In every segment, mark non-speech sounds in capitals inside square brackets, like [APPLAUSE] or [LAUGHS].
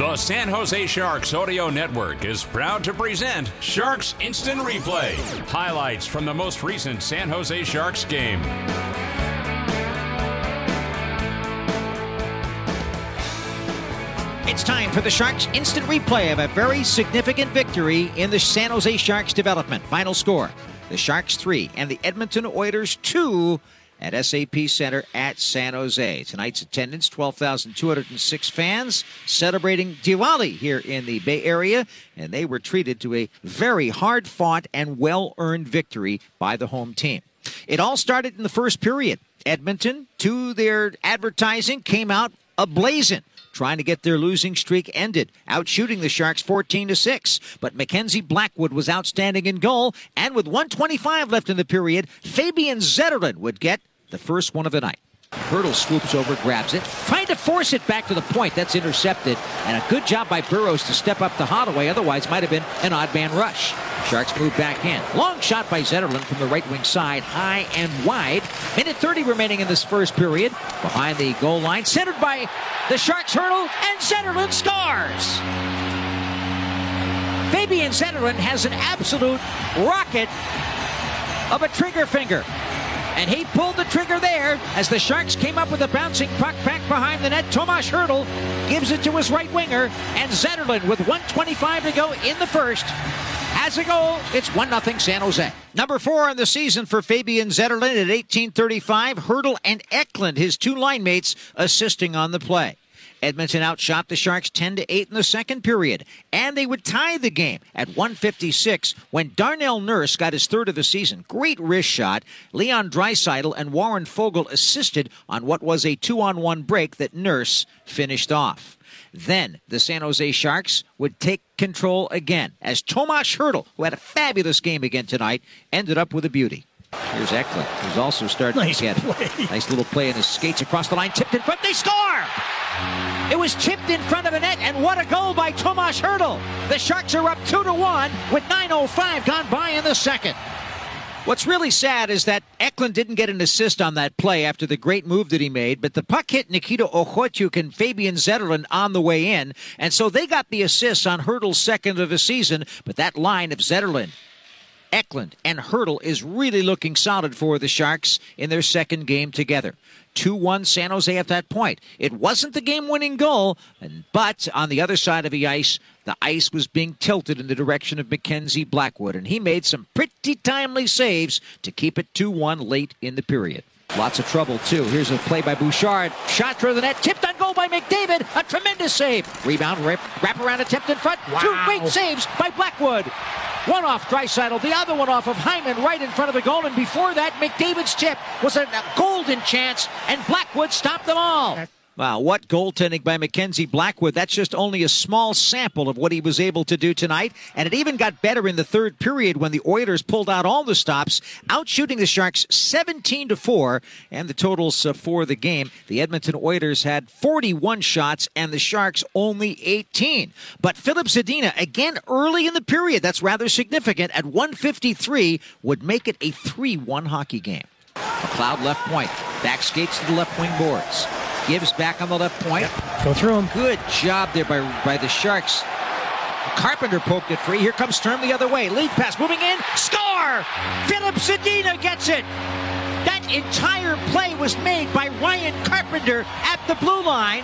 The San Jose Sharks Audio Network is proud to present Sharks Instant Replay. Highlights from the most recent San Jose Sharks game. It's time for the Sharks instant replay of a very significant victory in the San Jose Sharks development. Final score the Sharks 3 and the Edmonton Oilers 2 at SAP Center at San Jose. Tonight's attendance 12,206 fans celebrating Diwali here in the Bay Area, and they were treated to a very hard fought and well earned victory by the home team. It all started in the first period. Edmonton, to their advertising, came out ablazing trying to get their losing streak ended, out shooting the Sharks 14 to 6. But Mackenzie Blackwood was outstanding in goal, and with 125 left in the period, Fabian Zetterlund would get the first one of the night. Hertl swoops over, grabs it, trying to force it back to the point. That's intercepted, and a good job by Burrows to step up to Holloway. Otherwise, might have been an odd man rush. Sharks move back in. Long shot by Zetterlund from the right wing side, high and wide. Minute 30 remaining in this first period. Behind the goal line, centered by the Sharks Hertl, and Zetterlund scores. Fabian Zetterlund has an absolute rocket of a trigger finger and he pulled the trigger there as the Sharks came up with a bouncing puck back behind the net. Tomas Hertl gives it to his right winger, and Zetterlund with 125 to go in the first. Has a goal. It's 1 0 San Jose. Number four in the season for Fabian Zetterlund at 1835. Hertl and Eklund, his two line mates, assisting on the play. Edmonton outshot the Sharks 10 to 8 in the second period, and they would tie the game at 156 when Darnell Nurse got his third of the season. Great wrist shot. Leon Draisaitl and Warren Foegele assisted on what was a two-on-one break that Nurse finished off. Then the San Jose Sharks would take control again as Tomas Hertl, who had a fabulous game again tonight, ended up with a beauty. Here's Eklund, who's also starting nice to get play. nice little play in his skates across the line, tipped in front. They score! It was tipped in front of a net, and what a goal by Tomas Hertl! The Sharks are up two to one with 9:05 gone by in the second. What's really sad is that Eklund didn't get an assist on that play after the great move that he made, but the puck hit Nikita Okhotyuk and Fabian Zetterlund on the way in, and so they got the assist on Hertl's second of the season, but that line of Zetterlund, Eklund, and Hertl is really looking solid for the Sharks in their second game together. 2 1 San Jose at that point. It wasn't the game winning goal, but on the other side of the ice, the ice was being tilted in the direction of Mackenzie Blackwood, and he made some pretty timely saves to keep it 2 1 late in the period. Lots of trouble, too. Here's a play by Bouchard. Shot through the net, tipped on goal by McDavid. A tremendous save. Rebound, wrap, wrap around attempt in front. Wow. Two great saves by Blackwood. One off Draisaitl, the other one off of Hyman right in front of the goal. And before that, McDavid's tip was a golden chance, and Blackwood stopped them all. Wow, what goaltending by Mackenzie Blackwood. That's just only a small sample of what he was able to do tonight. And it even got better in the third period when the Oilers pulled out all the stops, outshooting the Sharks 17 to 4. And the totals uh, for the game the Edmonton Oilers had 41 shots and the Sharks only 18. But Filip Zadina, again early in the period, that's rather significant, at 153 would make it a 3 1 hockey game. McLeod left point, back skates to the left wing boards. Gives back on the left point. Go through him. Good job there by, by the Sharks. Carpenter poked it free. Here comes Sturm the other way. Lead pass moving in. Score! Filip Zadina gets it. That entire play was made by Ryan Carpenter at the blue line.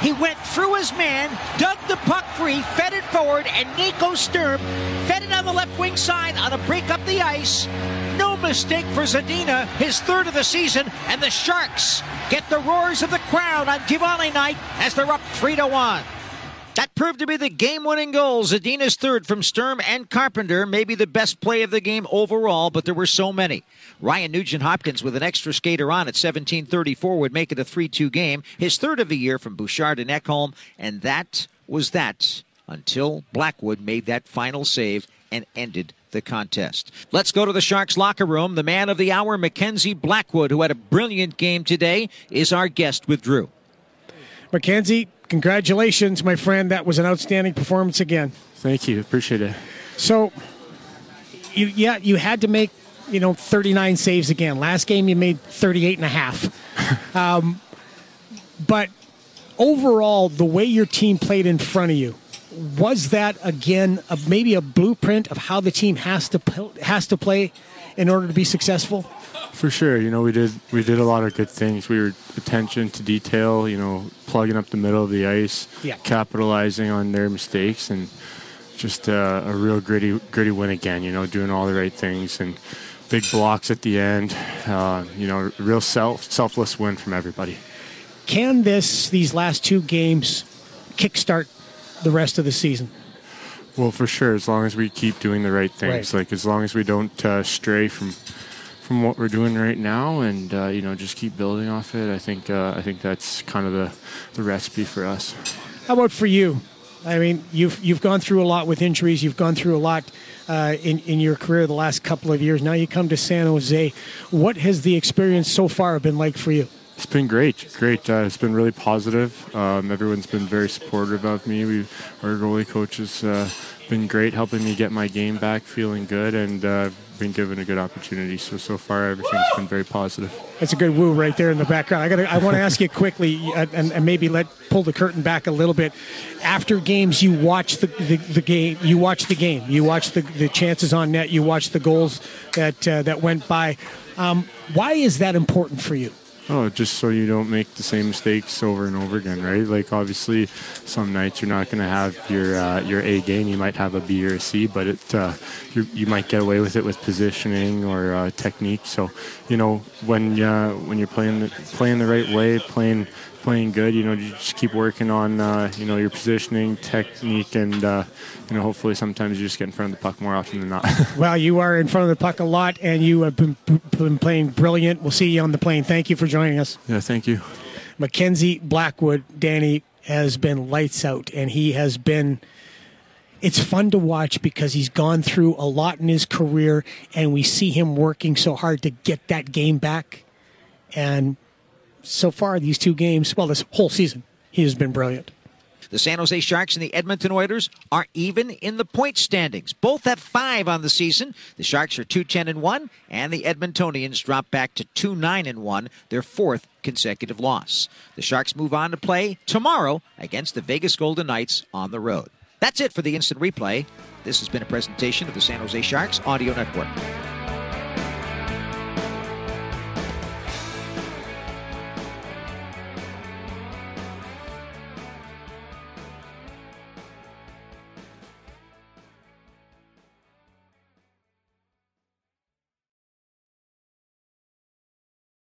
He went through his man, dug the puck free, fed it forward, and Nico Sturm fed it on the left wing side on a break up the ice. No mistake for Zadina, his third of the season, and the Sharks get the roars of the crowd on Diwali night as they're up 3 to 1. That proved to be the game winning goal. Zadina's third from Sturm and Carpenter, maybe the best play of the game overall, but there were so many. Ryan Nugent Hopkins with an extra skater on at 1734 would make it a 3 2 game, his third of the year from Bouchard and Ekholm, and that was that until Blackwood made that final save and ended the contest. Let's go to the Sharks locker room. The man of the hour, Mackenzie Blackwood, who had a brilliant game today, is our guest with Drew. Mackenzie, congratulations, my friend. That was an outstanding performance again. Thank you. Appreciate it. So, you, yeah, you had to make, you know, 39 saves again. Last game you made 38 and a half. [LAUGHS] um, but overall, the way your team played in front of you, was that again a, maybe a blueprint of how the team has to has to play in order to be successful? For sure, you know we did we did a lot of good things. We were attention to detail, you know, plugging up the middle of the ice, yeah. capitalizing on their mistakes, and just a, a real gritty gritty win again. You know, doing all the right things and big blocks at the end. Uh, you know, real self selfless win from everybody. Can this these last two games kickstart the rest of the season? Well, for sure, as long as we keep doing the right things, right. like as long as we don't uh, stray from from what we're doing right now, and uh, you know, just keep building off it. I think uh, I think that's kind of the the recipe for us. How about for you? I mean, you've you've gone through a lot with injuries. You've gone through a lot uh, in in your career the last couple of years. Now you come to San Jose. What has the experience so far been like for you? It's been great, great. Uh, it's been really positive. Um, everyone's been very supportive of me. We, our goalie coach has uh, been great, helping me get my game back, feeling good, and uh, been given a good opportunity. So so far, everything's been very positive. That's a good woo right there in the background. I got. I want to ask you quickly, uh, and, and, maybe let pull the curtain back a little bit. After games, you watch the, the, the game. You watch the game. You watch the, the chances on net. You watch the goals that uh, that went by. Um, why is that important for you? Oh, just so you don't make the same mistakes over and over again, right? Like obviously, some nights you're not going to have your uh, your A game. You might have a B or a C, but it uh, you might get away with it with positioning or uh, technique. So, you know, when uh, when you're playing the, playing the right way, playing playing good, you know, you just keep working on uh, you know your positioning, technique, and uh, you know hopefully sometimes you just get in front of the puck more often than not. [LAUGHS] well, you are in front of the puck a lot, and you have been, been playing brilliant. We'll see you on the plane. Thank you for joining us. Yeah, thank you. Mackenzie Blackwood, Danny has been lights out, and he has been. It's fun to watch because he's gone through a lot in his career, and we see him working so hard to get that game back. And so far, these two games, well, this whole season, he has been brilliant. The San Jose Sharks and the Edmonton Oilers are even in the point standings, both at five on the season. The Sharks are 2 10 and 1, and the Edmontonians drop back to 2 9 and 1, their fourth consecutive loss. The Sharks move on to play tomorrow against the Vegas Golden Knights on the road. That's it for the instant replay. This has been a presentation of the San Jose Sharks Audio Network.